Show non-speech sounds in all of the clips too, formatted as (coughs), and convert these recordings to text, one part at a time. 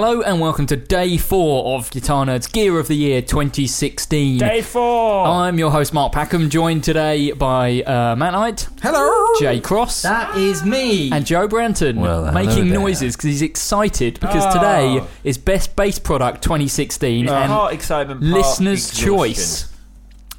Hello and welcome to day four of Guitar Nerds Gear of the Year 2016. Day four. I'm your host Mark Packham, joined today by uh, Matt Knight, Hello. Jay Cross, That is me. and Joe Branton, Well, hello making there. noises because he's excited because Oh. today is Best Bass Product 2016 and Part excitement, part listeners' exhaustion. choice.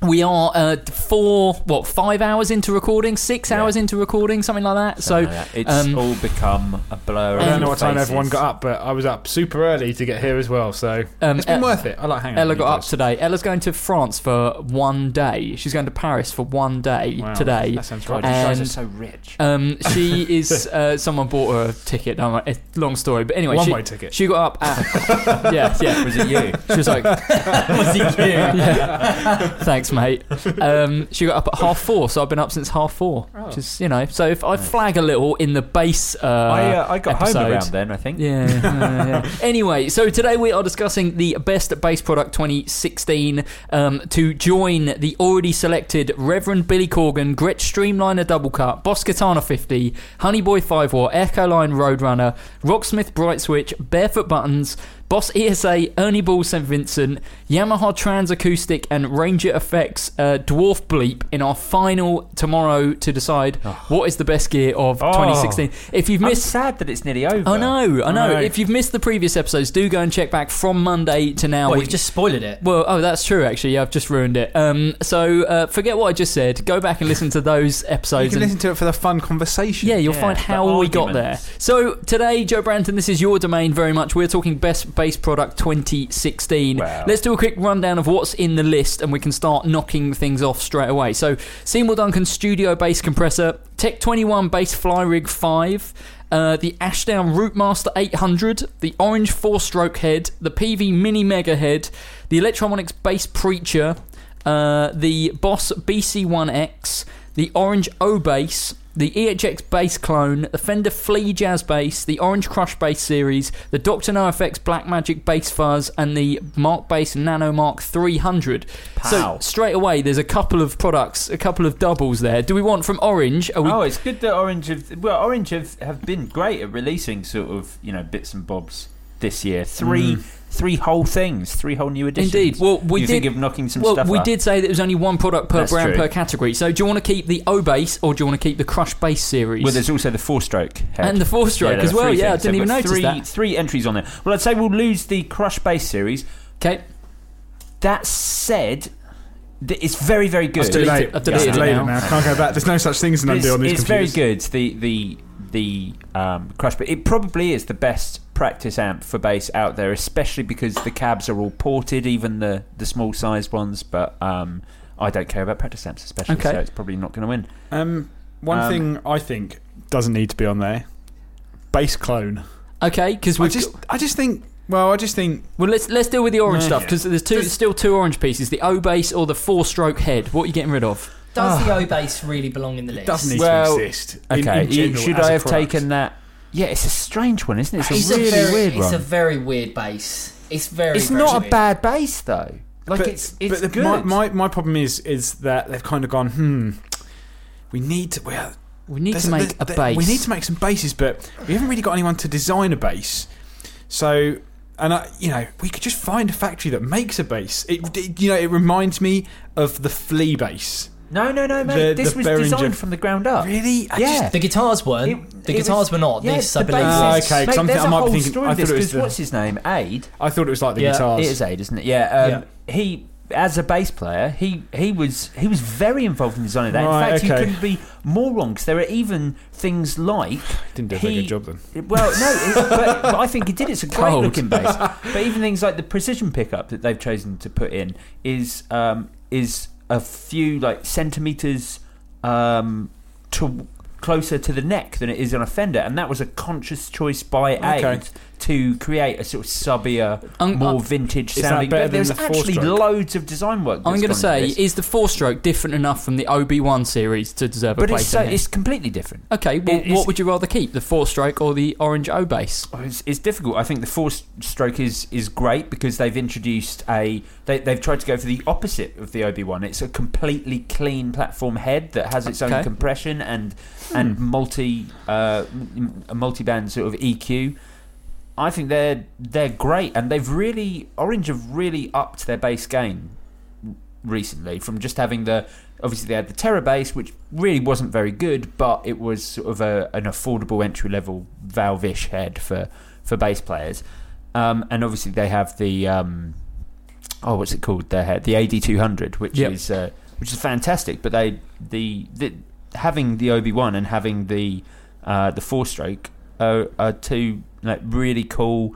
We are uh, four, what, five hours into recording, six Yeah. hours into recording, something like that. Something so like that. it's um, all become a blur. I I don't know what time everyone got up, but I was up super early to get here as well, so Um, it's been uh, worth it. I like hanging Ella with you got up today. Ella's going to France for one day. She's going to Paris for one day Wow, today. That sounds God, right. you guys are And- so rich. Um, she (laughs) is. Uh, someone bought her a ticket. No, it's a long story, but anyway, she, One-way ticket. She got up at. (laughs) yeah, yeah. Was it you? She was like, (laughs) Was he cute? yeah. Thanks, mate. Um, she got up at half four, so I've been up since half four. Oh. Which is, you know, so if I flag a little in the bass, uh, I, uh, I got episode, home around then. I think. Yeah, yeah, yeah. (laughs) Anyway, so today we are discussing the best bass product 2016. Um, to join the already selected Reverend Billy Corgan, Gretsch Streamliner Double Cut, Boss Katana 50, Honey Boy 5 War, Echoline Roadrunner, Rocksmith Bright Switch, Barefoot Buttons, Boss ESA, Ernie Ball St. Vincent, Yamaha Trans Acoustic, and Rainger Effects uh, Dwarf Bleep in our final tomorrow to decide what is the best gear of Oh. 2016. If you've I'm missed sad that it's nearly over. I know, I know. know. If you've missed the previous episodes, do go and check back from Monday to now. Well, We- you've just spoiled it. well, oh, that's true. Actually, yeah, I've just ruined it. Um, so uh, forget what I just said. Go back and listen to those (laughs) You episodes. can and- listen to it for the fun conversation. yeah, you'll Yeah, find how we got there. So today, Joe Branton, this is your domain very much. We're talking best bass product 2016. Wow. Let's do a quick rundown of what's in the list, and we can start knocking things off straight away. So Seymour Duncan Studio Bass Compressor, Tech 21 Bass Fly Rig 5. Uh, the Ashdown Rootmaster 800, the Orange 4-stroke head, the Peavey Mini Mega head, the Electronics Bass Preacher, uh, the Boss BC1X, the Orange O Bass, the EHX Bass Clone, the Fender Flea Jazz Bass, the Orange Crush Bass Series, the Dr. No Effects Black Magic Bass Fuzz, and the Mark Bass Nano Mark 300. So straight away, there's a couple of products, a couple of doubles there. Do we want from Orange? Are we, Oh, it's good that Orange have well, Orange have, have been great at releasing sort of you know bits and bobs this year. Three mm. Three whole things, three whole new editions. Indeed. Well, we you did- think of knocking some well, stuff we up. did say that there was only one product per That's brand true. per category. So do you want to keep the O Bass or do you want to keep the Crush Bass series? Well, there's also the four-stroke head. And the four-stroke there as well, three yeah, I didn't So even we've notice three, that. Three entries on there. Well, I'd say we'll lose the Crush Bass series. okay. That said, it's very, very good. It's too late. I've It's deleted too it late now. now. Can't go back. There's no such thing as an It's, undo on these it's very good. The the the um, Crush, but it probably is the best practice amp for bass out there, especially because the cabs are all ported, even the the small sized ones. But um, I don't care about practice amps, especially, Okay. so it's probably not going to win. Um, one Um, thing I think doesn't need to be on there: bass clone. Okay, because I we just, I just think. Well, I just think Well, let's let's deal with the orange Yeah. stuff because there's two, still two orange pieces: the O bass or the four-stroke head. What are you getting rid of? Does the O bass really belong in the list? it doesn't need Well, to exist. Okay, in general should I have product. taken that? Yeah, it's a strange one, isn't it? It's, It's a really very, weird it's one. It's a very weird bass. It's very. it's very not a bad bass though. Like but, it's it's but the, good. My, my my problem is is that they've kind of gone. Hmm. We need to. Well, We need to make there- a there- bass. We need to make some basses, but we haven't really got anyone to design a bass. So, and I, you know, we could just find a factory that makes a bass. It, it- you know, it reminds me of the Flea bass. No, no, no, mate. The- this the was Behringer- designed from the ground up. Really? I Yeah. just- The guitars weren't. It- the it guitars was- were not. yeah, this, I believe. is- okay, Mate, there's I a might be thinking- story I this thought it was the- what's his name? Ade. I thought it was like the Yeah, guitars. It is Ade, isn't it? Yeah. Um, He, as a bass player, he he was he was very involved in designing that. Right, in fact, you couldn't be more wrong because there are even things like (sighs) Didn't do a very good job then. Well, no, it, (laughs) but, but I think he did. It's a great Cold. looking bass. (laughs) But even things like the precision pickup that they've chosen to put in is um, is a few like centimeters um, to closer to the neck than it is on a Fender, and that was a conscious choice by Okay. To create a sort of subbier, Um, more uh, vintage Is that sounding. better But there's than the actually four-stroke? loads of design work. I'm going going to to say, is the four stroke different enough from the OB1 series to deserve a but place it's, so, it's completely different. Okay, well, it- what would you rather keep, the four stroke or the orange O bass? Oh, It's, it's difficult. I think the four stroke is is great because they've introduced a they, they've tried to go for the opposite of the OB one. It's a completely clean platform head that has its own compression and and multi uh, multi band sort of EQ. I think they're they're great and they've really Orange have really upped their bass game recently from just having the obviously they had the Terror Bass, which really wasn't very good but it was sort of a, an affordable entry level valve-ish head for for bass players um, and obviously they have the um, oh what's it called their head the AD200 which Yep. is uh, which is fantastic but they the, the having the OB1 and having the uh, the four stroke are, are two like really cool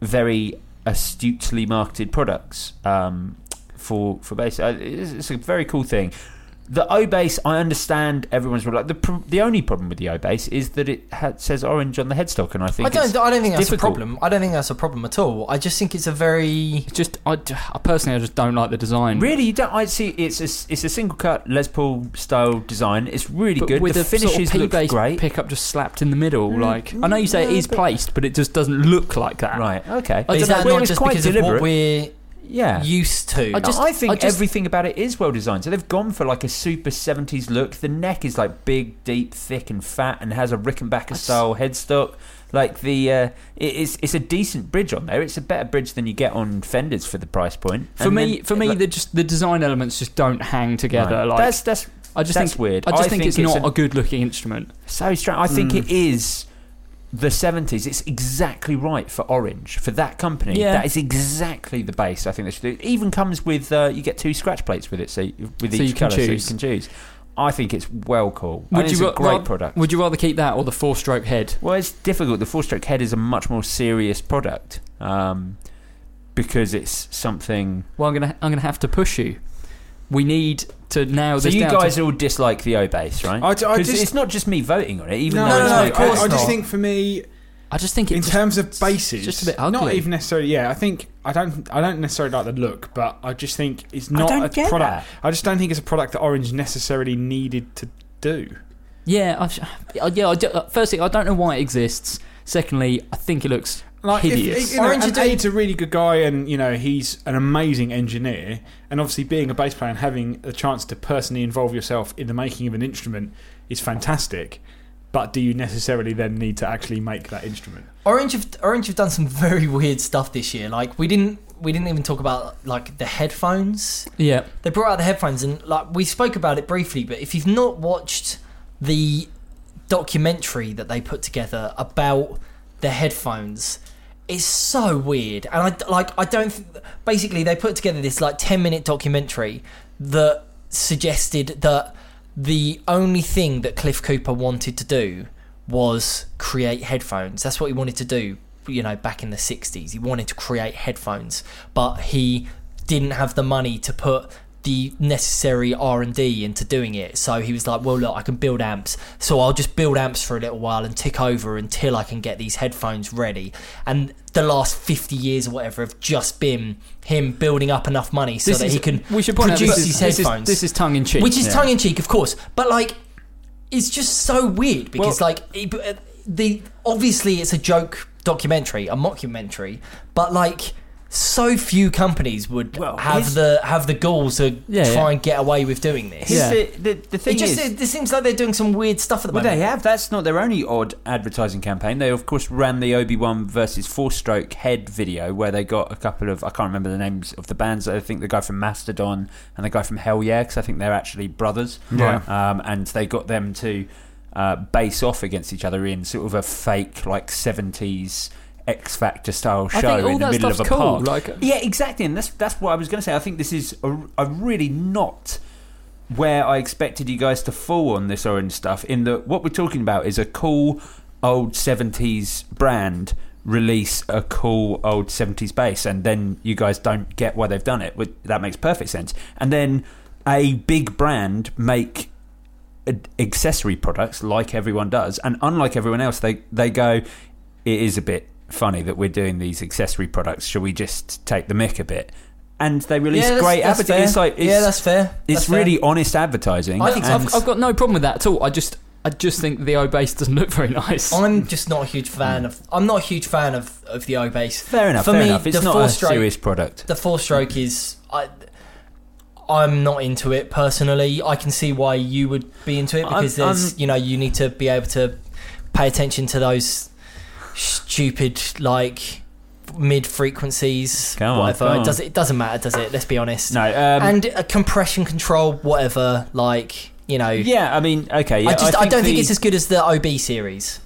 very astutely marketed products um, for for bass. Uh, it's, it's a very cool thing. The O bass, I understand everyone's like the pr- the only problem with the O bass is that it ha- says orange on the headstock, and I think I don't. it's I don't think that's difficult. a problem. I don't think that's a problem at all. I just think it's a very. It's just, I, I personally, I just don't like the design. Really, you don't. I see. It's a, it's a single cut Les Paul style design. It's really But good. with the a sort finishes of look P-bass great. pickup just slapped in the middle. Mm, like I know you say it is placed, but it just doesn't look like that. Right. Okay. I is that know, not just quite because of what we're yeah. used to? I just- I think I just- everything about it is well designed. So they've gone for like a super 70s look. The neck is like big, deep, thick, and fat, and has a Rickenbacker style headstock. Like the, uh, it's it's a decent bridge on there. It's a better bridge than you get on Fenders for the price point. For And me, then- for me, like- the just the design elements just don't hang together. Right. Like that's that's I just that's think weird. I just I think, think it's, it's not a- a good looking instrument. so strange. I think Hmm. it is the 70s. It's exactly right for Orange for that company. Yeah. That is exactly the bass. I think they should do. It even comes with uh, you get two scratch plates with it, so you- with So each colour, so you choose. can choose. I think it's well cool. Would you it's a great ra- product. Would you rather keep that or the four stroke head? Well, it's difficult. The four-stroke head is a much more serious product um, because it's something. Well, I'm gonna I'm gonna have to push you. We need to nail So this you down. guys to, all dislike the O bass, right? I, I 'Cause just it's not just me voting on it, even no, though no, it's no, like, of course I, I just not. think for me, I just think it in just- terms of it's basses, just a bit ugly. not even necessarily. Yeah, I think I don't. I don't necessarily like the look, but I just think it's not don't a get product. that. I just don't think it's a product that Orange necessarily needed to do. Yeah, I've, uh, (sighs) yeah. I do, uh, firstly, I don't know why it exists. Secondly, I think it looks Like, if, hideous. you know, Orange and Ade's a really good guy, and you know he's an amazing engineer. And obviously, being a bass player and having a chance to personally involve yourself in the making of an instrument is fantastic. But do you necessarily then need to actually make that instrument? Orange have Orange have done some very weird stuff this year. Like we didn't we didn't even talk about like the headphones. yeah. They brought out the headphones and like we spoke about it briefly, but if you've not watched the documentary that they put together about the headphones, it's so weird. And I like I don't th- basically they put together this like 10 minute documentary that suggested that the only thing that Cliff Cooper wanted to do was create headphones. That's what he wanted to do, you know, back in the 60s. He wanted to create headphones, but he didn't have the money to put the necessary R&D into doing it. So he was like, well, look, I can build amps. So I'll just build amps for a little while and tick over until I can get these headphones ready. And the last 50 years or whatever have just been him building up enough money so This that is, he can we should out produce this these is, this is, headphones. this is tongue in cheek. Which is Yeah. tongue in cheek, of course, but like, it's just so weird because Well- like it- uh, the obviously it's a joke documentary, a mockumentary, but like so few companies would Well, have here's- the have the gall to Yeah, try yeah. and get away with doing this. Yeah. the, the, the thing It just is, it, it seems like they're doing some weird stuff at the Well, moment. they have. That's not their only odd advertising campaign. They, of course, ran the OB1 versus Four Stroke Head video where they got a couple of I can't remember the names of the bands. I think the guy from Mastodon and the guy from Hell Yeah, because I think they're actually brothers. Yeah. Um, and they got them to uh, base off against each other in sort of a fake like seventies X Factor style show in the middle of a cool. park. Like, Yeah, exactly, and that's that's what I was going to say. I think this is a, a really not where I expected you guys to fall on this orange stuff. In that, what we're talking about is a cool old seventies brand release a cool old seventies bass, and then you guys don't get why they've done it. That makes perfect sense. And then a big brand make accessory products like everyone does, and unlike everyone else, they they go. It is a bit funny that we're doing these accessory products. Shall we just take the mick a bit? And they release yeah, that's, great that's advertising. fair. It's like it's, yeah, that's fair. it's fair. really honest advertising. I think so. I've, I've got no problem with that at all. I just, I just think the O bass doesn't look very nice. I'm just not a huge fan of. I'm not a huge fan of of the O bass. fair enough. for fair me, enough. It's the not four a stroke- serious product. The four stroke is. I, I'm not into it personally. I can see why you would be into it I'm- because there's, I'm- you know, you need to be able to pay attention to those stupid like mid frequencies, on, whatever. It does it doesn't matter, does it? Let's be honest. No, um, and a compression control, whatever. Like you know, yeah, I mean, okay, yeah, I just I, don't think it's as good as the OB series.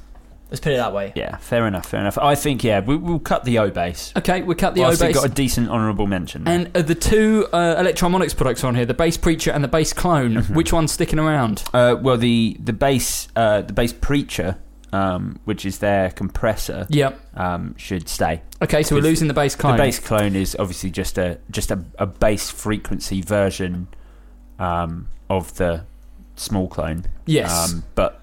Let's put it that way. Yeah, fair enough, fair enough. I think yeah, we, we'll cut the O bass. okay, we cut the O Whilst it base. got a decent honourable mention. And uh, the two uh, Electro-Harmonix products are on here: the Bass Preacher and the Bass Clone. Mhm. Which one's sticking around? Uh, well, the the bass uh, the bass preacher, um, which is their compressor, Yep. um, should stay. Okay, so we're losing the Bass Clone. The bass clone is obviously just a just a, a bass frequency version um, of the small clone. Yes. Um, but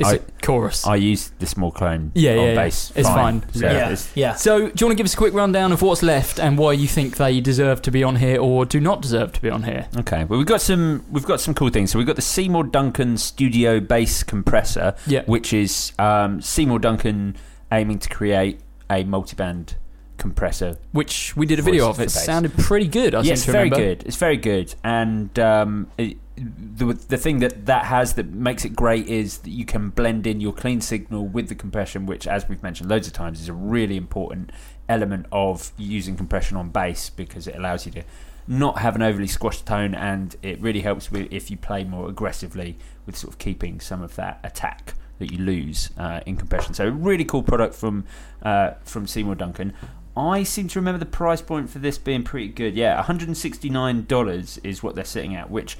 it's I- a chorus. I use the small clone Yeah, on yeah, yeah. bass. It's fine. So Yeah. it's- Yeah. so, do you want to give us a quick rundown of what's left and why you think they deserve to be on here or do not deserve to be on here? Okay, well we've got some we've got some cool things. So we've got the Seymour Duncan Studio Bass Compressor, Yeah. which is um, Seymour Duncan aiming to create a multiband compressor. Which we did a video of. It sounded pretty good. I yes, seem to very remember. good. It's very good, and um, it, the the thing that that has that makes it great is that you can blend in your clean signal with the compression, which, as we've mentioned loads of times, is a really important element of using compression on bass because it allows you to not have an overly squashed tone, and it really helps with if you play more aggressively with sort of keeping some of that attack that you lose uh, in compression. So, a really cool product from uh, from Seymour Duncan. I seem to remember the price point for this being pretty good. Yeah, $169 is what they're sitting at, which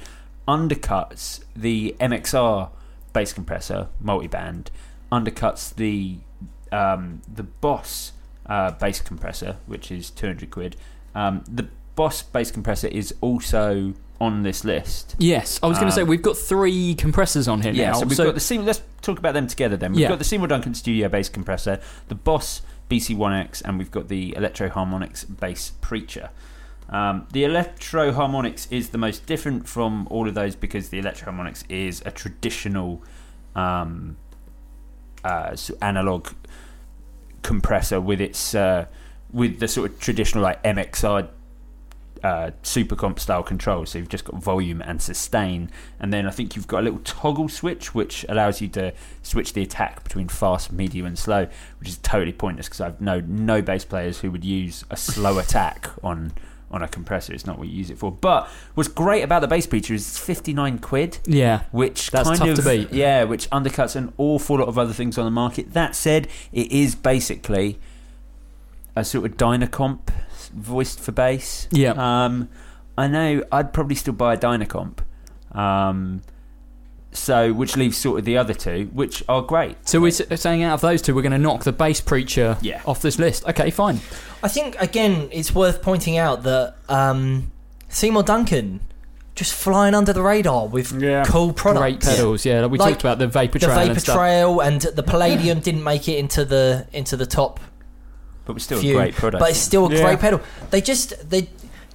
undercuts the MXR bass compressor multiband, undercuts the um, the Boss uh, bass compressor, which is 200 quid. Um, the Boss bass compressor is also on this list. Yes, I was going to Um, say we've got three compressors on here Yeah, now. so we've got the Seymour, let's talk about them together then. We've Yeah. got the Seymour Duncan Studio bass compressor, the Boss BC1X, and we've got the Electro-Harmonix bass preacher. Um, the Electro-Harmonix is the most different from all of those because the Electro-Harmonix is a traditional um, uh, analog compressor with its uh, with the sort of traditional like MXR uh, super comp style controls. So you've just got volume and sustain, and then I think you've got a little toggle switch which allows you to switch the attack between fast, medium, and slow, which is totally pointless because I've no no bass players who would use a slow (laughs) attack on on a compressor. It's not what you use it for. But what's great about the bass preacher is it's fifty nine quid yeah. which That's kind tough of to beat. yeah, which undercuts an awful lot of other things on the market. That said, it is basically a sort of Dynacomp voiced for bass. Yeah. Um, I know I'd probably still buy a Dynacomp. Um, so which leaves sort of the other two, which are great. So we're saying out of those two, we're going to knock the bass preacher Yeah. off this list. Okay, fine. I think again, it's worth pointing out that um, Seymour Duncan just flying under the radar with Yeah. cool products. Great pedals. Yeah, like we Like talked about the vapor Trail, The Vapor and stuff. Trail and the Palladium didn't make it into the into the top But we're still few, a great product. but it's still a Yeah. great pedal. They just they,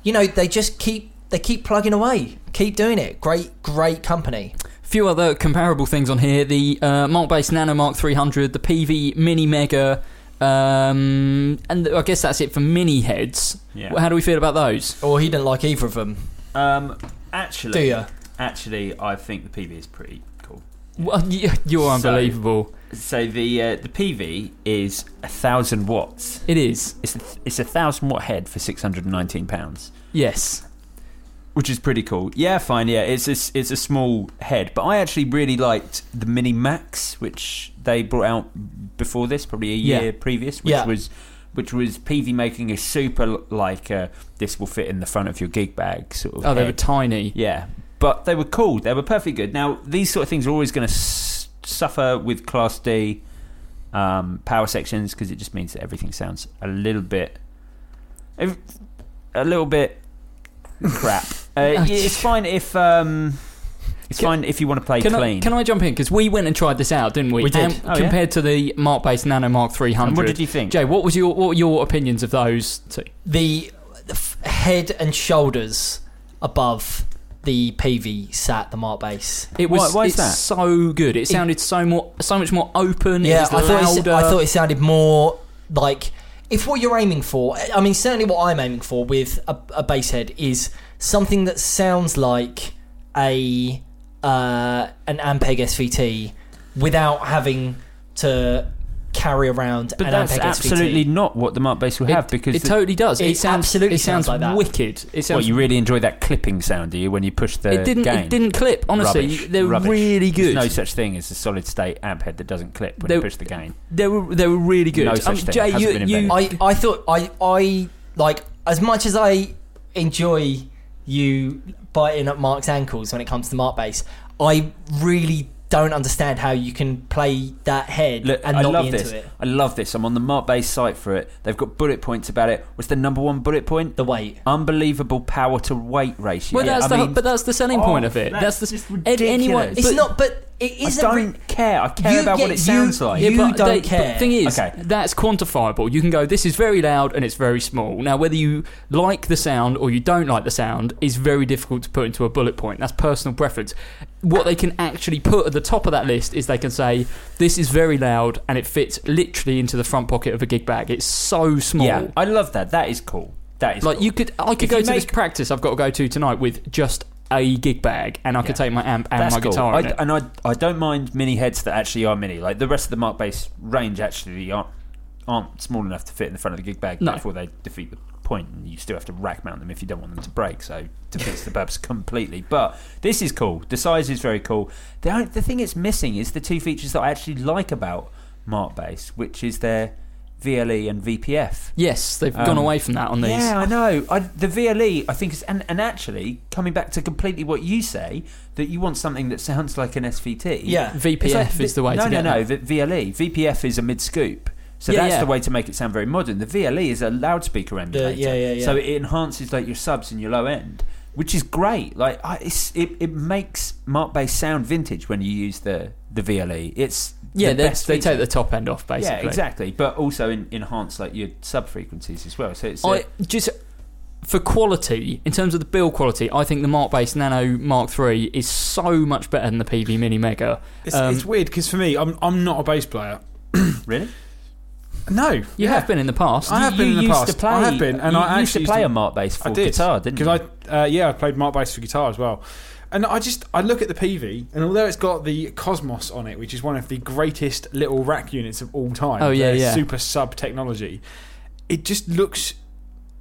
you know, they just keep they keep plugging away, keep doing it. Great, great company. Few other comparable things on here: the uh, Mark Bass Nano Mark 300, the Peavey Mini Mega, Um, and I guess that's it for mini heads. Yeah. How do we feel about those? Or he didn't like either of them. Um, actually, Do you? Actually, I think the Peavey is pretty cool. Well, you- you're So- unbelievable. So the uh, the Peavey is a thousand watts. It is. It's a, it's a thousand watt head for six hundred and nineteen pounds, Yes. Which is pretty cool. Yeah, fine. Yeah, it's a, it's a small head, but I actually really liked the Mini Max, which they brought out before this, probably a Yeah. year previous, which Yeah. was which was Peavey making a super like uh, this will fit in the front of your gig bag sort of. Oh, they were tiny. Yeah, but they were cool. They were perfectly good. Now these sort of things are always going to s- suffer with Class D um, power sections because it just means that everything sounds a little bit, a little bit crap. (laughs) Uh, yeah, it's (laughs) fine if um, it's Can- fine if you want to play Can I, clean. can I jump in? Because we went and tried this out, didn't we? We did. And Oh, yeah? compared to the Markbass Nano Mark 300. and what did you think? Jay, what was your what were your opinions of those two? The, the f- head and shoulders above the Peavey sat the Markbass. It was Why- why is it's that? so good. It sounded so more so much more open. Yeah, it I thought, it. I thought it sounded more like if what you're aiming for. I mean, certainly what I'm aiming for with a, a bass head is something that sounds like a uh, an Ampeg SVT without having to carry around but an that's Ampeg absolutely SVT. not what the Mark Bass will have it, because it the- totally does. It, it sounds absolutely it sounds, sounds like that. wicked. It sounds what you really enjoy that clipping sound, do you? When you push the it didn't gain? it didn't clip. Honestly, Rubbish. they were Rubbish. really good. There's no such thing as a solid state amp head that doesn't clip when They- you push the gain. they were they were really good. No such Um, thing. Jay, Hasn't you, been you. I, I thought I I like as much as I enjoy you biting at Mark's ankles when it comes to Markbass. I really don't understand how you can play that head Look, and I not love be into this. it. I love this. I'm on the Markbass site for it. They've got bullet points about it. What's the number one bullet point? The weight. Unbelievable power to weight ratio. well, that's I the mean, but that's the selling point oh, of it. that's That's, the just and anyone. It's but- not, but it I don't re- care. I care You about what it sounds you- like. you but don't they- care. The thing is, Okay. that's quantifiable. You can go, this is very loud and it's very small. Now, whether you like the sound or you don't like the sound is very difficult to put into a bullet point. That's personal preference. What they can actually put at the top of that list is they can say, this is very loud and it fits literally into the front pocket of a gig bag. It's so small. yeah, I love that. That is cool. That is Like cool. you could, I could If go you to this practice I've got to go to tonight with just a gig bag, and I could take my amp and That's my cool. guitar I, in it. and I, I don't mind mini heads that actually are mini. Like the rest of the Markbass range actually aren't aren't small enough to fit in the front of the gig bag. No. Therefore, they defeat the point, and you still have to rack mount them if you don't want them to break. So defeats (laughs) the purpose completely. But this is cool. The size is very cool. The only, the thing it's missing is the two features that I actually like about Markbass, which is their VLE and VPF. Yes, they've Um, gone away from that on these. Yeah, I know. I, the VLE, I think, is, and, and actually coming back to completely what you say, that you want something that sounds like an SVT. Yeah. VPF like is the way no, to no, no. The VLE, VPF is a mid scoop. So Yeah, that's yeah. the way to make it sound very modern. The VLE is a loudspeaker emulator. yeah, yeah, yeah. So it enhances like your subs and your low end, which is great. Like I, it's, it, it makes Mark Bass sound vintage when you use the the VLE. It's Yeah, the they, best they take the top end off basically. yeah, exactly. But also in, enhance like your sub frequencies as well. So it's I just for quality, in terms of the build quality, I think the Markbass Nano Mark III is so much better than the Peavey Mini Mega. It's, Um, it's weird because for me, I'm I'm not a bass player. (coughs) really. No, You yeah. have been in the past. I have You been in the used past. to play. I have been, and you I used actually to play used a Mark bass for I did guitar, didn't you? Because I, uh, yeah, I played Mark bass for guitar as well. And I just I look at the Peavey, and although it's got the Kosmos on it, which is one of the greatest little rack units of all time, Oh, yeah, yeah. super sub technology, it just looks.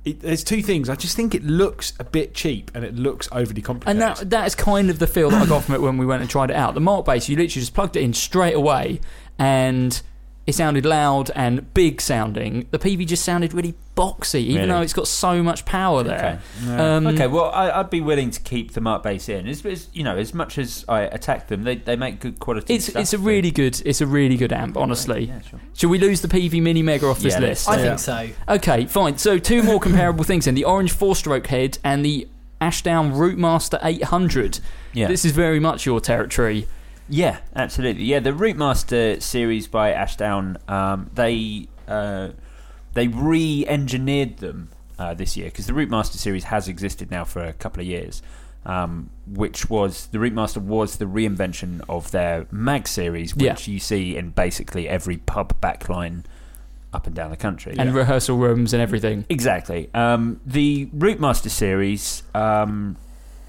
It, there's two things. I just think it looks a bit cheap, and it looks overly complicated. and that that is kind of the feel that I got from it when we went and tried it out. The Markbass, you literally just plugged it in straight away, and it sounded loud and big sounding. The Peavey just sounded really boxy, even Really? though it's got so much power there. Yeah. Um, Okay, well, I, I'd be willing to keep the Mark bass in. As, as you know, as much as I attack them, they, they make good quality. It's stuff, it's a really good it's a really good amp, honestly. Yeah, sure. Should we lose the Peavey Mini Mega off this Yeah, list? I think so. Okay, fine. So two more comparable things then: the orange four-stroke head and the Ashdown Rootmaster 800. Yeah, This is very much your territory. Yeah, absolutely. Yeah, the Rootmaster series by Ashdown, um, they uh, they re-engineered them uh, this year because the Rootmaster series has existed now for a couple of years. Um, which was the Rootmaster was the reinvention of their mag series, which Yeah. you see in basically every pub backline up and down the country. and rehearsal rooms and everything. Exactly. Um, the Rootmaster series um,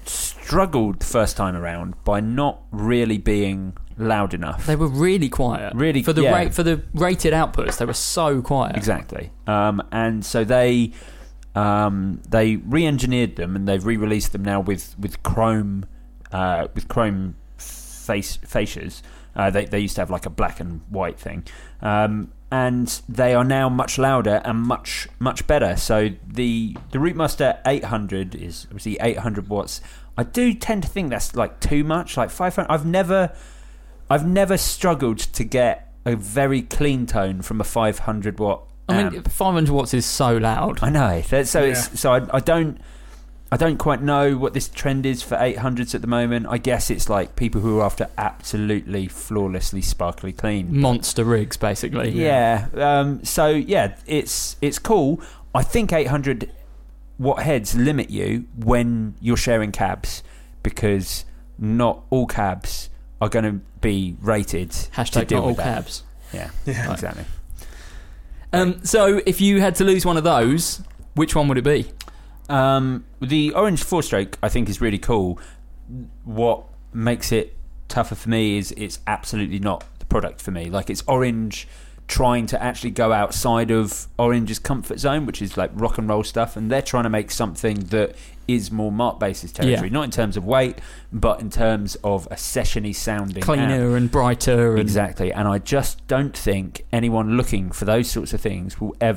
struggled the first time around by not really being loud enough. They were really quiet. Really- for the yeah. rate for the rated outputs, they were so quiet. Exactly. Um, and so they um, they re-engineered them and they've re-released them now with with Chrome uh, with Chrome face fascias. Uh, they they used to have like a black and white thing. Um, and they are now much louder and much much better. So the the Rootmaster 800 is obviously 800 watts. I do tend to think that's like too much. Like 500. I've never I've never struggled to get a very clean tone from a 500 watt. I mean, 500 watts is so loud. I know. That- So Yeah. it's so I, I don't I don't quite know what this trend is for 800s at the moment. I guess it's like people who are after absolutely flawlessly sparkly clean. Monster rigs, basically. Yeah. Um, so yeah, it's it's cool. I think 800 watt heads limit you when you're sharing cabs because not all cabs are going to be rated to Hashtag deal not all with that. cabs. Yeah, (laughs) Yeah. exactly. Um, so if you had to lose one of those, which one would it be? Um, the orange four stroke I think is really cool. What makes it tougher for me is it's absolutely not the product for me. Like it's orange trying to actually go outside of orange's comfort zone, which is like rock and roll stuff, and they're trying to make something that is more Mark basis territory, Yeah. not in terms of weight, but in terms of a sessiony sounding amp. Cleaner and brighter. And Exactly, and I just don't think anyone looking for those sorts of things will ever.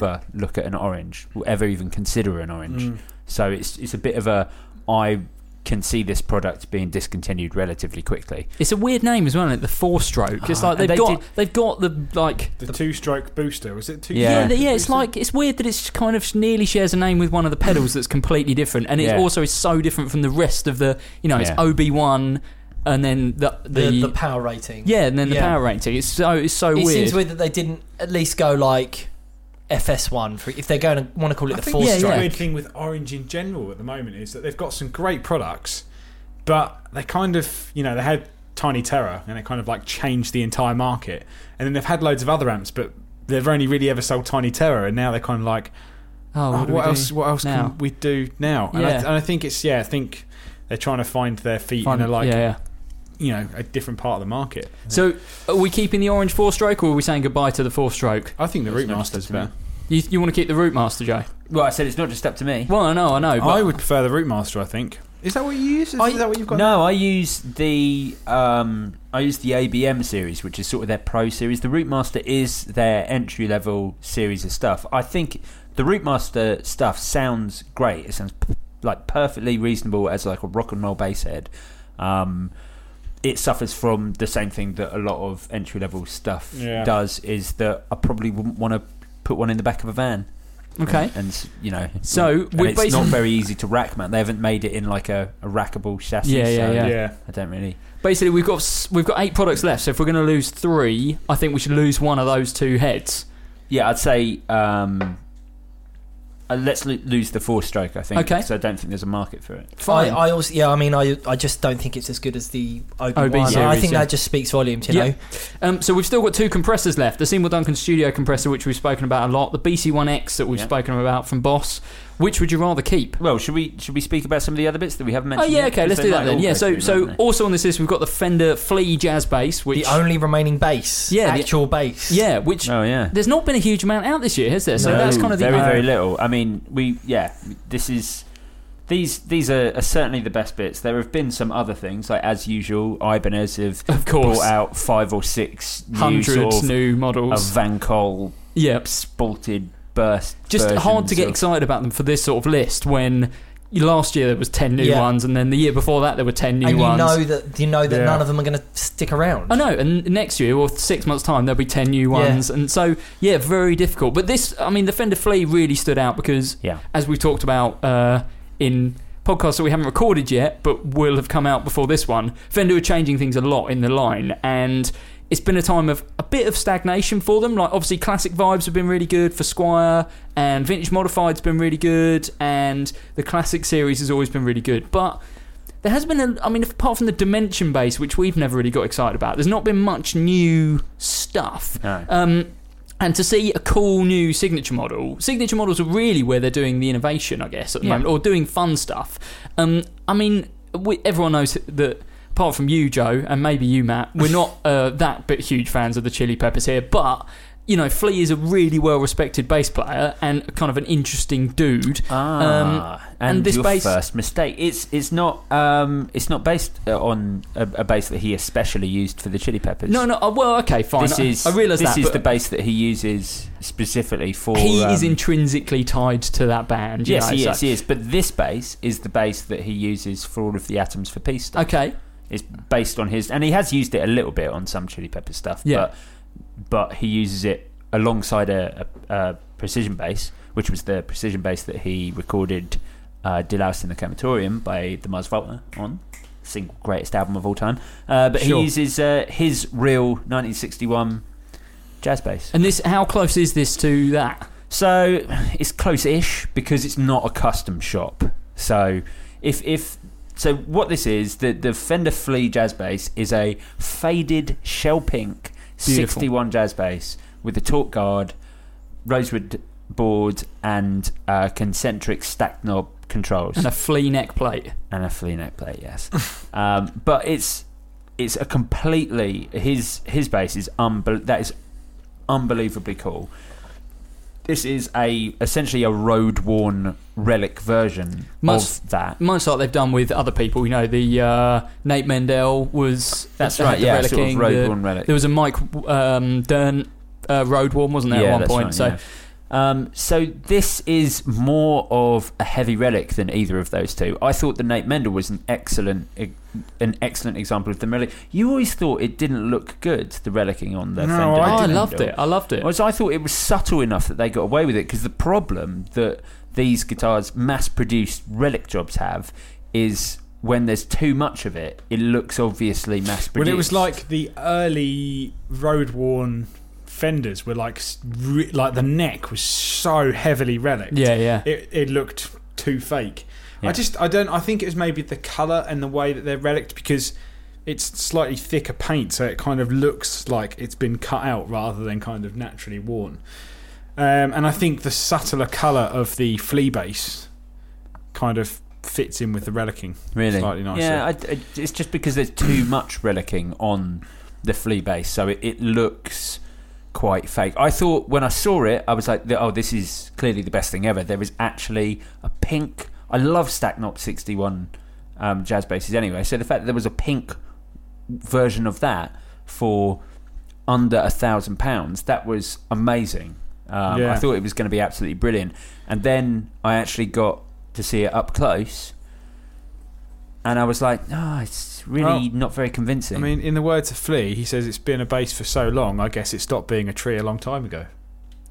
Look at an orange, will ever even consider an orange. So it's it's a bit of a I can see this product being discontinued relatively quickly. It's a weird name as well, isn't it? The four stroke. It's Ah, like they've they got did- they've got the like The two-stroke booster was it two? Yeah. yeah, the- yeah. It's like it's weird that it's kind of nearly shares a name with one of the pedals that's completely different, and it Yeah. also is so different from the rest of the. You know, it's Yeah. OB one, and then the the, The, the power rating. yeah, and then the Yeah. power rating. It's so it's so It weird. seems weird that they didn't at least go like FS1 for if they're going to want to call it I the think four the yeah, stroke. weird thing with Orange in general at the moment is that they've got some great products, but they kind of, you know, they had Tiny Terror and it kind of like changed the entire market. And then they've had loads of other amps, but they've only really ever sold Tiny Terror, and now they're kind of like, oh, oh, what, what, do we do else? What else now? can we do now? And, I, Yeah. and I think it's yeah, I think they're trying to find their feet Find- in a like yeah, yeah. You know a different part of the market. So, are we keeping the orange four stroke, or are we saying goodbye to the four stroke? I think the It's not Rootmaster's just up to better. You, you want to keep the Root Master, Joe? Well, I said it's not just up to me. Well, I know, I know. But I would prefer the Rootmaster. I think. Is that what you use? Is, I- is that what you've got? No, I use the um, I use the ABM series, which is sort of their pro series. The Rootmaster is their entry level series of stuff. I think the Rootmaster stuff sounds great. It sounds p- like perfectly reasonable as like a rock and roll bass head. Um, it suffers from the same thing that a lot of entry level stuff Yeah. does. Is that I probably wouldn't want to put one in the back of a van. Okay. and you know, So, and we're it's not very easy to rack mount. They haven't made it in like a, a rackable chassis. Yeah, yeah, so yeah. Yeah. I don't really. Basically, we've got we've got eight products left. So if we're going to lose three, I think we should lose one of those two heads. Yeah, I'd say um, uh, let's lo- lose the four stroke. I think. Okay. So I don't think there's a market for it. Fine. I, I also, yeah, I mean, I, I just don't think it's as good as the OB, OB one. I think yeah. that just speaks volumes, you Yeah. know. Um, so we've still got two compressors left: the Seymour Duncan Studio compressor, which we've spoken about a lot, the BC1X that we've Yeah. spoken about from Boss. Which would you rather keep? Well, should we should we speak about some of the other bits that we haven't mentioned? Oh yeah, yet? okay, 'Cause let's do that then. Yeah, so so also on this list we've got the Fender Flea Jazz Bass, which the only remaining bass, Yeah, the- actual bass. yeah, which Oh yeah. there's not been a huge amount out this year, has there? So No, that's kind of the very uh, very little. I mean, we yeah, this is these these are, are certainly the best bits. There have been some other things like as usual, Ibanez have Of course. brought out five or six new sort of, new models of models. Van Col Yep. spalted burst. Just hard to get of- excited about them for this sort of list when last year there was 10 new Yeah. ones and then the year before that there were 10 new and you ones. know that you know that Yeah. none of them are going to stick around. I know, and next year or six months' time there'll be ten new Yeah. ones, and so yeah, very difficult. But this, I mean, the Fender Flea really stood out because, Yeah. as we talked about uh, in podcasts that we haven't recorded yet, but will have come out before this one, Fender are changing things a lot in the line, and it's been a time of a bit of stagnation for them. Like obviously, classic vibes have been really good for Squier, and vintage modified's been really good, and the classic series has always been really good, but. There has been a, I mean, apart from the Dimension bass, which we've never really got excited about, there's not been much new stuff. No. Um, and to see a cool new signature model, signature models are really where they're doing the innovation, I guess, at the Yeah. moment, or doing fun stuff. Um, I mean, we, everyone knows that. Apart from you, Joe, and maybe you, Matt, we're not (laughs) uh, that bit huge fans of the Chili Peppers here, but you know, Flea is a really well-respected bass player and kind of an interesting dude. Ah, and, and this your bass- first mistake. It's it's not um it's not based uh, on a, a bass that he especially used for the Chili Peppers. No, no, uh, well, okay, fine. This I- is I, realise this that. is the bass that he uses specifically for. he is um, intrinsically tied to that band. you Yes, know, he so- is. He is. But this bass is the bass that he uses for all of the Atoms for Peace stuff. Okay, It's based on his, and he has used it a little bit on some Chili Pepper stuff. Yeah. But but he uses it alongside a, a, a precision bass, which was the precision bass that he recorded uh, "Deloused in the Comatorium" by the Mars Volta on. Single greatest album of all time. Uh, but Sure. he uses uh, his real 1961 jazz bass. and this, how close is this to that? So it's close-ish because it's not a custom shop. So if if so, what this is the the Fender Flea jazz bass is a faded shell pink Beautiful. 61 jazz bass with a tort guard, rosewood board, and uh, concentric stack knob controls And a flea neck plate. and a flea neck plate. Yes, (laughs) um, but it's it's a completely his his bass is unbel- that is unbelievably cool. This is a essentially a road worn relic version Much- of that. Much like they've done with other people, you know, the uh, Nate Mendel was That's right. the Yeah, sort of road the- worn relic. There was a Mike um, Dirnt uh, road worn, wasn't there, yeah, at one point? right, so yeah. Um, so this is more of a heavy relic than either of those two. I thought the Nate Mendel was an excellent, an excellent example of the relic. You always thought it didn't look good, the relicking on the No, Fender. I Oh, I loved it. I loved it. Whereas I thought it was subtle enough that they got away with it because the problem that these guitars mass-produced relic jobs have is when there's too much of it, it looks obviously mass-produced. Well, it was like the early road worn fenders were like re- like the neck was so heavily relic. Yeah, yeah. It it looked too fake. Yeah. I just I don't I think it was maybe the color and the way that they're relic because it's slightly thicker paint, so it kind of looks like it's been cut out rather than kind of naturally worn. Um, and I think the subtler color of the flea bass kind of fits in with the relicking really slightly nicer. Yeah, I, I- it's just because there's too much relicking on the flea bass, so it, it looks quite fake. I thought when I saw it, I was like, "Oh, this is clearly the best thing ever." There is actually a pink. I love Stack Knob 61 um, jazz basses anyway. So the fact that there was a pink version of that for under a thousand pounds, that was amazing. Um, Yeah. I thought it was going to be absolutely brilliant, and then I actually got to see it up close, and I was like, "No, it's really Well, not very convincing." I mean, in the words of Flea, he says it's been a bass for so long. I guess it stopped being a tree a long time ago.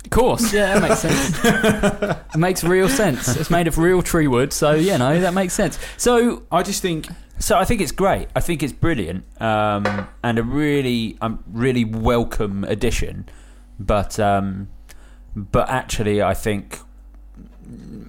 Of course, yeah, that makes sense. (laughs) it makes real sense. It's made of real tree wood, so you know that makes sense. So I just think So I think it's great. I think it's brilliant, um, and a really, um, really welcome addition. But, um, but actually, I think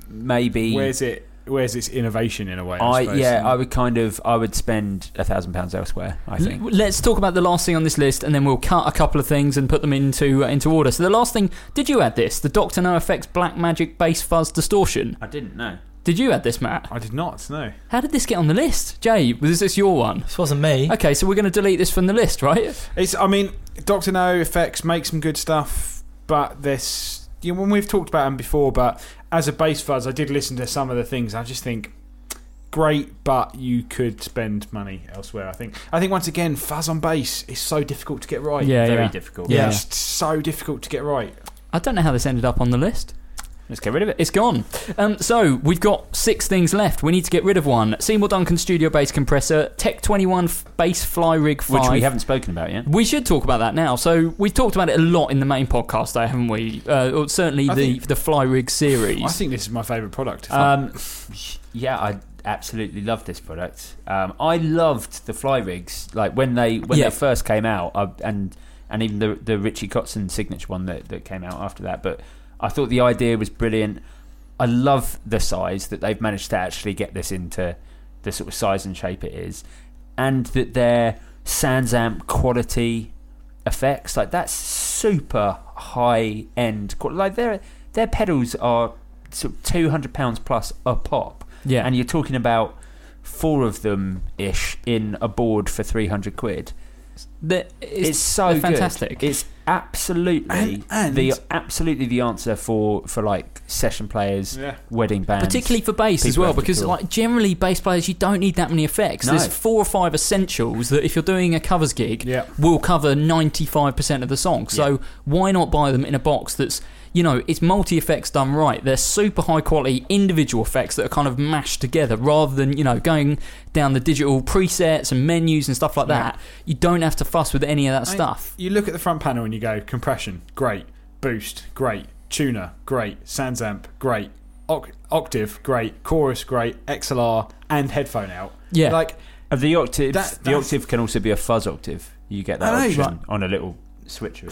maybe where's it? Where's its innovation in a way? I, I suppose. yeah, I would kind of, I would spend a thousand pounds elsewhere. I think. L- Let's talk about the last thing on this list, and then we'll cut a couple of things and put them into uh, into order. So the last thing, did you add this? The Doctor No Effects Black Magic Bass Fuzz Distortion. I didn't know. Did you add this, Matt? I did not. No. How did this get on the list, Jay? Was this your one? This wasn't me. Okay, so we're going to delete this from the list, right? It's. I mean, Doctor No effects make some good stuff, but this. You know, when we've talked about them before, but as a bass fuzz, I did listen to some of the things. I just think great, but you could spend money elsewhere. I think. I think once again, fuzz on bass is so difficult to get right. Yeah, Very yeah. difficult. Yeah. Just so difficult to get right. I don't know how this ended up on the list. Let's get rid of it. It's gone. Um, so we've got six things left. We need to get rid of one. Seymour Duncan Studio Bass Compressor, Tech 21 f- Bass Fly Rig 5. Which we haven't spoken about yet. We should talk about that now. So we've talked about it a lot in the main podcast, though, haven't we? Uh, or certainly I the think- the Fly Rig series. I think this is my favourite product. Um, (laughs) yeah, I absolutely love this product. Um, I loved the fly rigs, like when they when Yeah. they first came out, I, and and even the the Richie Kotzen signature one that, that came out after that. But I thought the idea was brilliant. I love the size that they've managed to actually get this into the sort of size and shape it is, and that their Sansamp quality effects like that's super high end. Like their their pedals are sort of two hundred pounds plus a pop. yeah. And you're talking about four of them ish in a board for 300 quid. The- It's, so they're good. fantastic. It's absolutely And- and- the absolutely the answer for for like session players, yeah. wedding bands. Particularly for bass as well, because kill. like generally bass players, you don't need that many effects. No. There's four or five essentials that if you're doing a covers gig, Yeah. will cover 95% of the song. So why not buy them in a box that's you know, it's multi effects done right. They're super high quality individual effects that are kind of mashed together rather than, you know, going down the digital presets and menus and stuff like that. You don't have to fuss with any of that I- stuff. You look at the front panel and you go compression, great. Boost, great. Tuner, great. Sansamp, great. Oc- octave, great. Chorus, great. XLR and headphone out. Yeah. Like Of the octave, That- the octave can also be a fuzz octave. You get that option right. on a little switcher.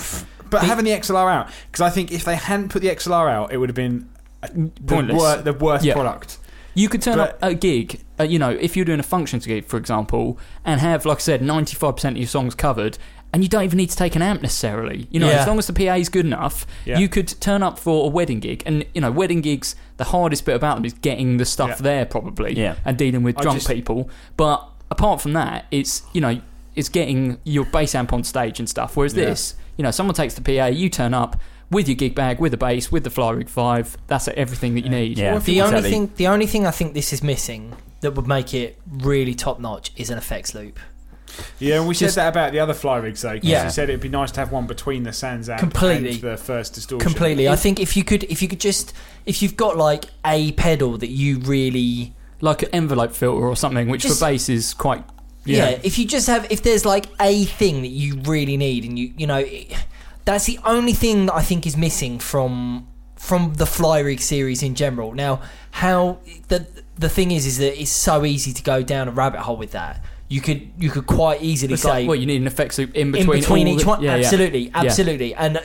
But having the XLR out, because I think if they hadn't put the XLR out, it would have been a, the, Pointless. wor- the worst Yeah. product. You could turn But- up a gig, uh, you know, if you're doing a functions gig, for example, and have, like I said, 95% of your songs covered, and you don't even need to take an amp necessarily. You know, Yeah. as long as the PA is good enough, Yeah. you could turn up for a wedding gig. And, you know, wedding gigs, the hardest bit about them is getting the stuff Yeah. there, probably, and dealing with drunk just- people. But apart from that, it's, you know, it's getting your bass amp on stage and stuff. Whereas this, you know, someone takes the PA, you turn up with your gig bag, with the bass, with the Fly Rig 5, that's everything that you need. Yeah. The only Exactly. thing, the only thing I think this is missing that would make it really top notch is an effects loop. Yeah, and we Just- said that about the other fly rigs though. 'cause Yeah. we said it'd be nice to have one between the Sansamp Completely. and the first distortion. Completely. I think if you could, if you could just, if you've got like a pedal that you really, like an envelope filter or something, which Just- for bass is quite. Yeah. Yeah, if you just have, if there's like a thing that you really need, and you, you know, that's the only thing that I think is missing from from the Fly Rig series in general. Now, how the the thing is, is that it's so easy to go down a rabbit hole with that. You could you could quite easily it's say like well, you need an effects loop in in between, between each the- one. yeah, absolutely, Yeah. absolutely. And uh,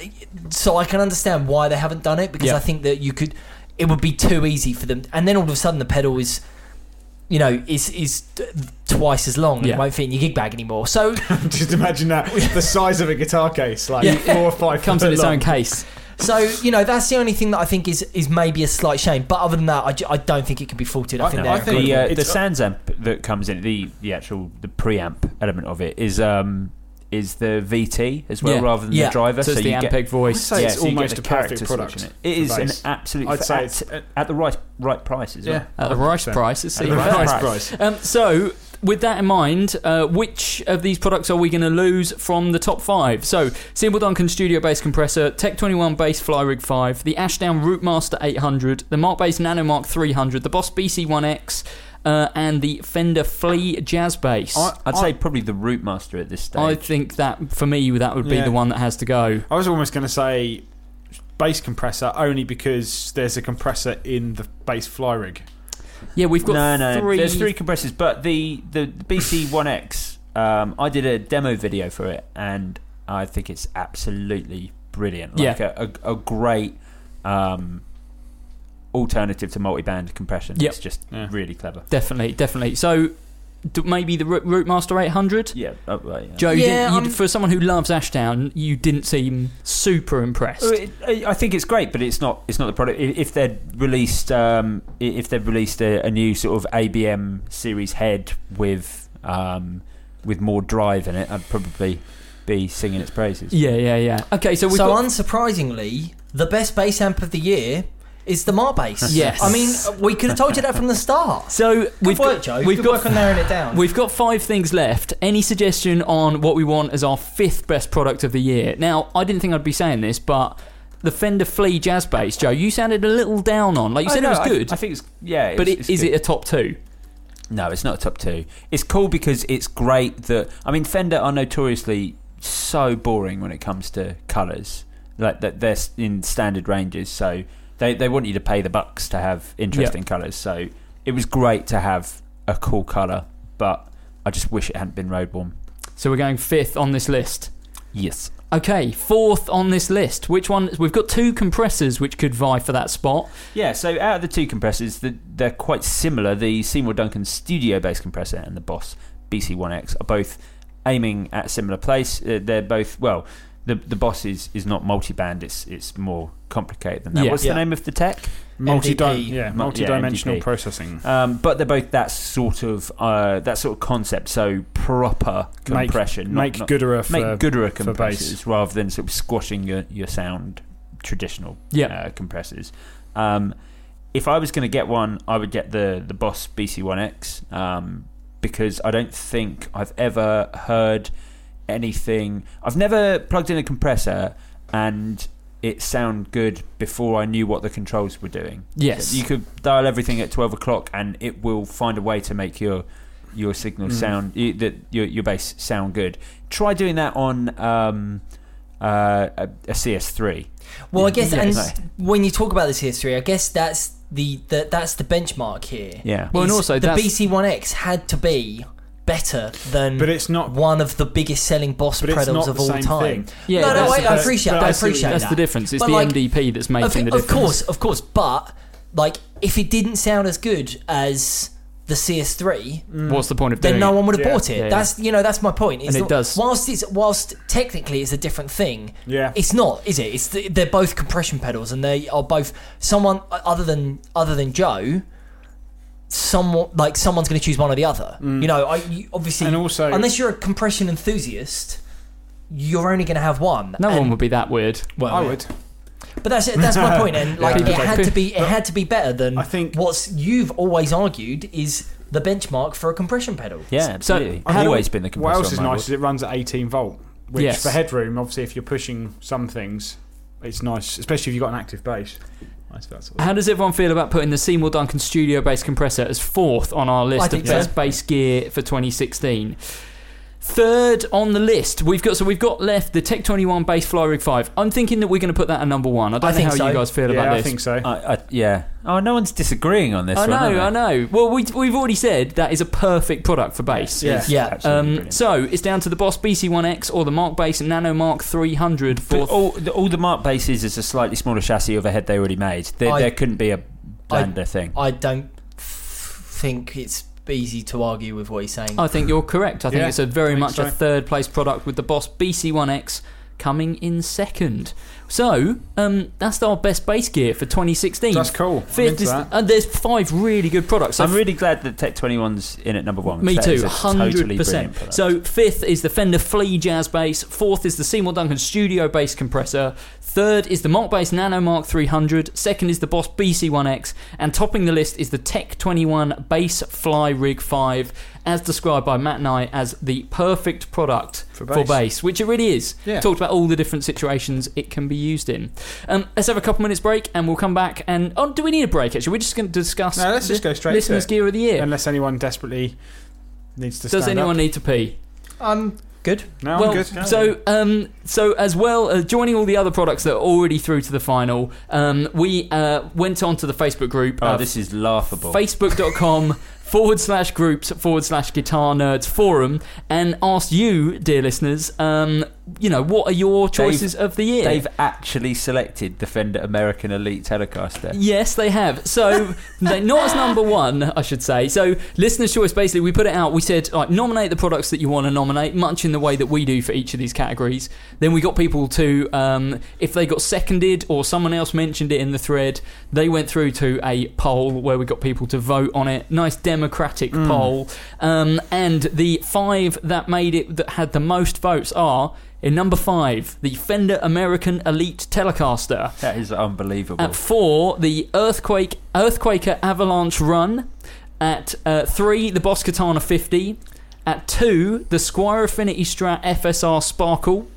so I can understand why they haven't done it because. I think that you could. It would be too easy for them, and then all of a sudden the pedal is, you know, is is twice as long and Yeah. it won't fit in your gig bag anymore. So (laughs) just imagine that the size of a guitar case, like Yeah. four or five. comes foot in its long. own case. so you know that's the only thing that I think is is maybe a slight shame. But other than that, I, I don't think it can be faulted. I, I- think I think- the uh, It's- the Sansamp that comes in the the actual the preamp element of it is um is the VT as well, Yeah. rather than Yeah. the driver. So it's the you get- Ampeg I'd voice. say it's so almost a perfect character product. switch in It, it for is an absolute. I'd say at, it's uh, at the right right price as well. yeah. At the right 100%. price. At the Right right price. price. Um, so, with that in mind, uh, which of these products are we going to lose from the top five? So, Seymour Duncan Studio Bass Compressor, Tech 21 Bass Fly Rig 5, the Ashdown Rootmaster 800, the Markbass Nano Mark 300, the Boss BC1X, uh, and the Fender Flea Jazz Bass. I- I'd say probably the Rootmaster at this stage. I think that for me that would be Yeah. the one that has to go. I was almost going to say bass compressor only because there's a compressor in the bass fly rig. Yeah, we've got no, no. three. There's three compressors, but the the, the BC1X. Um, I did a demo video for it, and I think it's absolutely brilliant. Like Yeah. a, a, a great um, alternative to multi-band compression. Yep. It's just Yeah. really clever. Definitely, definitely. So, d- maybe the Root- Rootmaster 800. Yeah. Oh, right, yeah. Joe, you Yeah, you, for someone who loves Ashdown, you didn't seem super impressed. I think it's great, but it's not. It's not the product. If they'd released, um, if they'd released a, a new sort of ABM series head with um, with more drive in it, I'd probably be singing its praises. Yeah, yeah, yeah. Okay, so we've so got. unsurprisingly, the best bass amp of the year is the Markbass. (laughs) Yes. I mean, uh, we could have told you that from the start. so Good we've work, got, Joe. We've Good got work on narrowing it down. We've got five things left. Any suggestion on what we want as our fifth best product of the year? Now, I didn't think I'd be saying this, but the Fender Flea Jazz Bass, Joe, you sounded a little down on. Like you I said, know, it was good, I, think it's yeah. but it's, it, is it's it a top two? No, it's not a top two. It's cool because it's great that I mean Fender are notoriously so boring when it comes to colours. Like that they're in standard ranges, so they they want you to pay the bucks to have interesting colours. So it was great to have a cool colour, but I just wish it hadn't been road warm. So we're going fifth on this list. Yes. Okay, fourth on this list. Which one? We've got two compressors which could vie for that spot. Yeah, so out of the two compressors, the, they're quite similar. The Seymour Duncan studio based compressor and the Boss BC1X are both aiming at a similar place. Uh, they're both, well, the the Boss is, is not multi band, it's, it's more complicated than that. Yeah. What's Yeah. the name of the tech? Multi MDP. yeah, multi-dimensional yeah, processing. Um, but they're both that sort of uh, that sort of concept. So proper Make- compression, not- Make not- gooder for make gooder for compressors bass. rather than sort of squashing your, your sound traditional Yeah. uh, compressors. Um, if I was going to get one, I would get the the Boss BC1X um, because I don't think I've ever heard anything. I've never plugged in a compressor and it sound good before I knew what the controls were doing. Yes. you could dial everything at twelve o'clock and it will find a way to make your your signal Mm. sound y- that your your bass sound good. Try doing that on um, uh, a, a CS3. well, I guess, Yeah, and right. when you talk about this history, I guess that's the, the that's the benchmark here. Yeah. Well, and also the that's- BC1X had to be better than But it's not. one of the biggest selling boss But it's pedals of all time. thing. Yeah, no, no, that's I, the- I appreciate, but I I see what appreciate That's that. the difference. It's But the like, MDP that's Of, making the difference. of course, of course, but like if it didn't sound as good as the CS3, mm. What's the point of then doing no one would have Yeah. bought it. Yeah, yeah. That's you know that's my point. It's And it not- does. Whilst it's whilst technically it's a different thing. Yeah. It's not, is it? It's the, they're both compression pedals, and they are both someone other than other than Joe. Someone like someone's going to choose one or the other. Mm. You know, I you, obviously, And also- unless you're a compression enthusiast, you're only going to have one. No And- one would be that weird. Well, I would. but that's that's my point, and (laughs) like People it had to be it had to be better than I think- what's you've always argued is the benchmark for a compression pedal. Yeah, absolutely. how do always been the What compressor. else is on my nice is it runs at 18 volt, which Yes. for headroom, obviously, if you're pushing some things, it's nice, especially if you've got an active bass. Nice for that sort of How does everyone feel about putting the Seymour Duncan studio bass compressor as fourth on our list of think so. best bass gear for 2016? Third on the list, we've got so we've got left the Tech 21 bass Fly Rig 5. I'm thinking that we're going to put that at number one. I don't I know think how so. you guys feel yeah, about I this. think so. I, I, yeah. Oh, no one's disagreeing on this I one. know. I know. Well, we, we've already said that is a perfect product for bass. Yeah. Yeah. Absolutely Um, so it's down to the Boss BC1X or the Markbass Nano Mark 300 for all, the, all the Mark bases is a slightly smaller chassis of a head they already made. There, I- there couldn't be a blander thing. I don't think it's easy to argue with what he's saying. I think you're correct. I think Yeah, it's a very I think much a third place product with the Boss BC1X coming in second. So um, that's our best bass gear for 2016. That's cool. I'm Fifth into is, that. and there's five really good products. So I'm really glad that Tech 21's in at number one. me too, hundred totally percent. So fifth is the Fender Flea Jazz Bass. Fourth is the Seymour Duncan Studio Bass Compressor. Third is the Markbass Nano Mark 300. Second is the Boss BC1X, and topping the list is the Tech 21 Bass Fly Rig 5, as described by Matt and I as the perfect product For for bass. bass, which it really is. Yeah. Talked about all the different situations it can be used in. Um, let's have a couple minutes break, and we'll come back. And oh, do we need a break? Actually, we're just going to discuss. No, let's just go straight to Listeners' gear of the year. Unless anyone desperately needs to Does anyone up. need to pee? I'm good. No, well, I'm good. so um, so as well, uh, joining all the other products that are already through to the final, um, we uh, went on to the Facebook group. oh, uh, this is laughable. Facebook.com (laughs) forward slash groups forward slash guitar nerds forum and asked you, dear listeners, um, you know, what are your choices of the year? They've actually selected the Fender American Elite Telecaster. Yes, they have. So, they, not as number one, I should say. So, listener's choice. Basically, we put it out. We said, like, nominate the products that you want to nominate, much in the way that we do for each of these categories. Then we got people to, um, if they got seconded or someone else mentioned it in the thread, they went through to a poll where we got people to vote on it. Nice democratic poll. Um, and the five that made it that had the most votes are. In number five, the Fender American Elite Telecaster. That is unbelievable. At four, the Earthquake Earthquaker Avalanche Run. At uh, three, the Boss Katana 50. At two, the Squier Affinity Strat FSR Sparkle.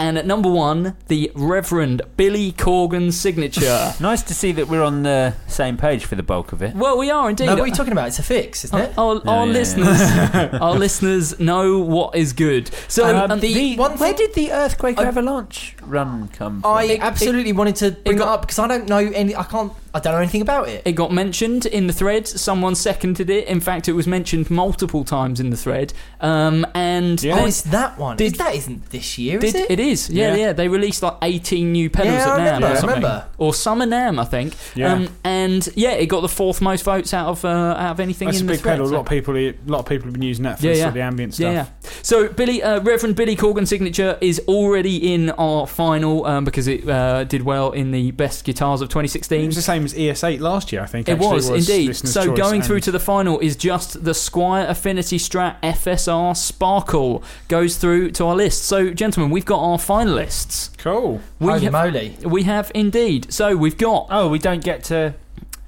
And at number one, the Reverend Billy Corgan signature. (laughs) nice to see that we're on the same page for the bulk of it. well, we are indeed. No, what are you talking about? It's a fix, isn't it? Our, our yeah, listeners, (laughs) our listeners know what is good. So Um, um, the- the, one Where did the Earthquake I- Avalanche run come from? I It- absolutely wanted to bring got- it up because I don't know any. I can't. I don't know anything about it. It got mentioned in the thread. Someone seconded it. In fact, it was mentioned multiple times in the thread. Um, and Yeah. Oh, it's that one. Did- that isn't this year, Did, is it? it is, yeah, yeah, Yeah. They released like 18 new pedals Yeah, at I NAMM remember, or I something, remember. or Summer NAMM, I think. Yeah. Um, and yeah, it got the fourth most votes out of uh, out of anything That's a in the big thread. pedal. A so- lot of people, a lot of people have been using that for Yeah, the, yeah. the ambient stuff. Yeah, yeah. So Billy, uh, Reverend Billy Corgan signature is already in our final um, because it uh, did well in the best guitars of It 2016. was the same as ES8 last year, I think. It actually, was, indeed. So choice, going through and- to the final is just the Squier Affinity Strat FSR Sparkle goes through to our list. So gentlemen, we've got our finalists. Cool. We Holy have, moly! we have indeed. So we've got oh, we don't get to.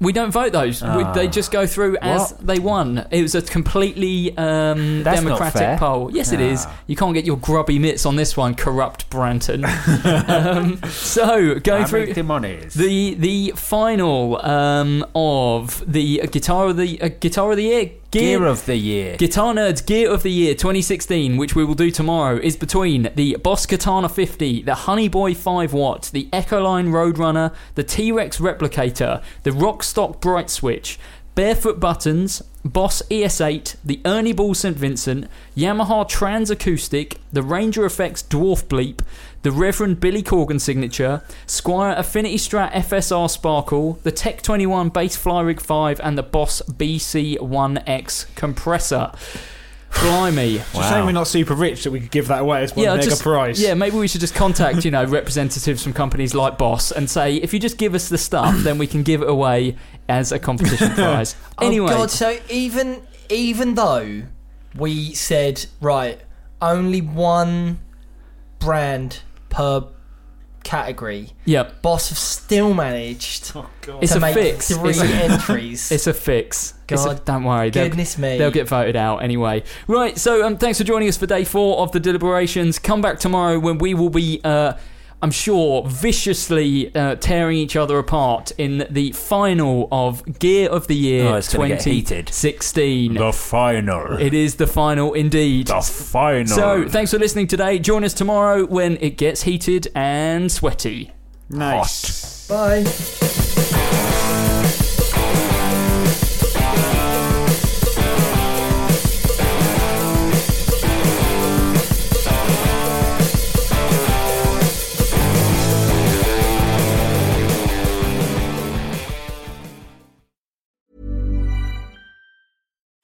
We don't vote those. We, Ah. they just go through as What? they won. It was a completely um, That's not democratic poll. Yes, it is. Ah. You can't get your grubby mitts on this one, corrupt Branton. (laughs) um, so going through the the final um, of the uh, guitar of the uh, guitar of the year Gear of the year. Guitar Nerds Gear of the Year 2016, which we will do tomorrow, is between the Boss Katana 50, the Honey Boy 5 Watt, the Echoline Roadrunner, the T Rex Replicator, the Rockstock Bright Switch, Barefoot Buttons, Boss ES8, the Ernie Ball St. Vincent, Yamaha Trans Acoustic, the Rainger Effects Dwarf Bleep, the Reverend Billy Corgan Signature, Squier Affinity Strat FSR Sparkle, the Tech 21 Bass Fly Rig 5, and the Boss BC1X Compressor. Blimey. It's a shame we're not super rich that we could give that away as one Yeah, mega just, prize. yeah, maybe we should just contact, you know, (laughs) representatives from companies like Boss and say, if you just give us the stuff, then we can give it away as a competition (laughs) prize. (laughs) Oh, anyway, Oh God! So even even though we said right, only one brand per category, yep, Boss have still managed it's to a make fix. three It's a, entries. (laughs) it's a fix. It's a- God, don't worry, they'll, Goodness me! they'll get voted out anyway. Right, so um, thanks for joining us for day four of the deliberations. Come back tomorrow when we will be. Uh, I'm sure, viciously uh, tearing each other apart in the final of Gear of the Year Oh, it's gonna get heated. 2016. final. It is the final indeed. The final. So, thanks for listening today. Join us tomorrow when it gets heated and sweaty. Nice. Bye.